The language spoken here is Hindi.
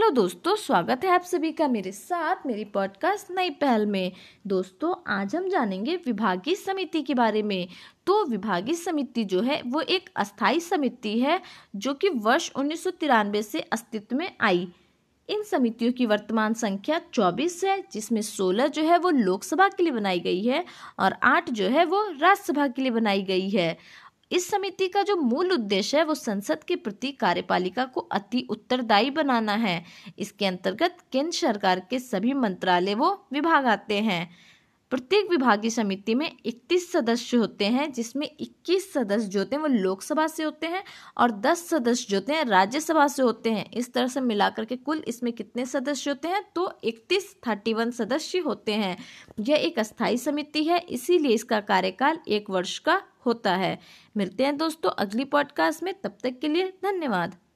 हेलो दोस्तों, स्वागत है आप सभी का मेरे साथ मेरी पॉडकास्ट नई पहल में। दोस्तों, आज हम जानेंगे विभागीय समिति के बारे में। तो विभागीय समिति जो है, वो एक अस्थाई समिति है, जो कि वर्ष उन्नीस सौ तिरानवे से अस्तित्व में आई। इन समितियों की वर्तमान संख्या 24 है, जिसमें 16 जो है, वो लोकसभा के लिए बनाई गई है और 8 जो है, वो राज्यसभा के लिए बनाई गई है। इस समिति का जो मूल उद्देश्य है, वो संसद के प्रति कार्यपालिका को अति उत्तरदायी बनाना है। इसके अंतर्गत केंद्र सरकार के सभी मंत्रालय वो विभाग आते हैं। प्रत्येक विभागीय समिति में 31 सदस्य होते हैं, जिसमें 21 सदस्य जो होते हैं वो लोकसभा से होते हैं और 10 सदस्य जो होते हैं राज्यसभा से होते हैं। इस तरह से मिलाकर के कुल इसमें कितने सदस्य होते हैं? तो 31 31 सदस्य होते हैं। यह एक अस्थायी समिति है, इसीलिए इसका कार्यकाल एक वर्ष का होता है। मिलते हैं दोस्तों अगली पॉडकास्ट में, तब तक के लिए धन्यवाद।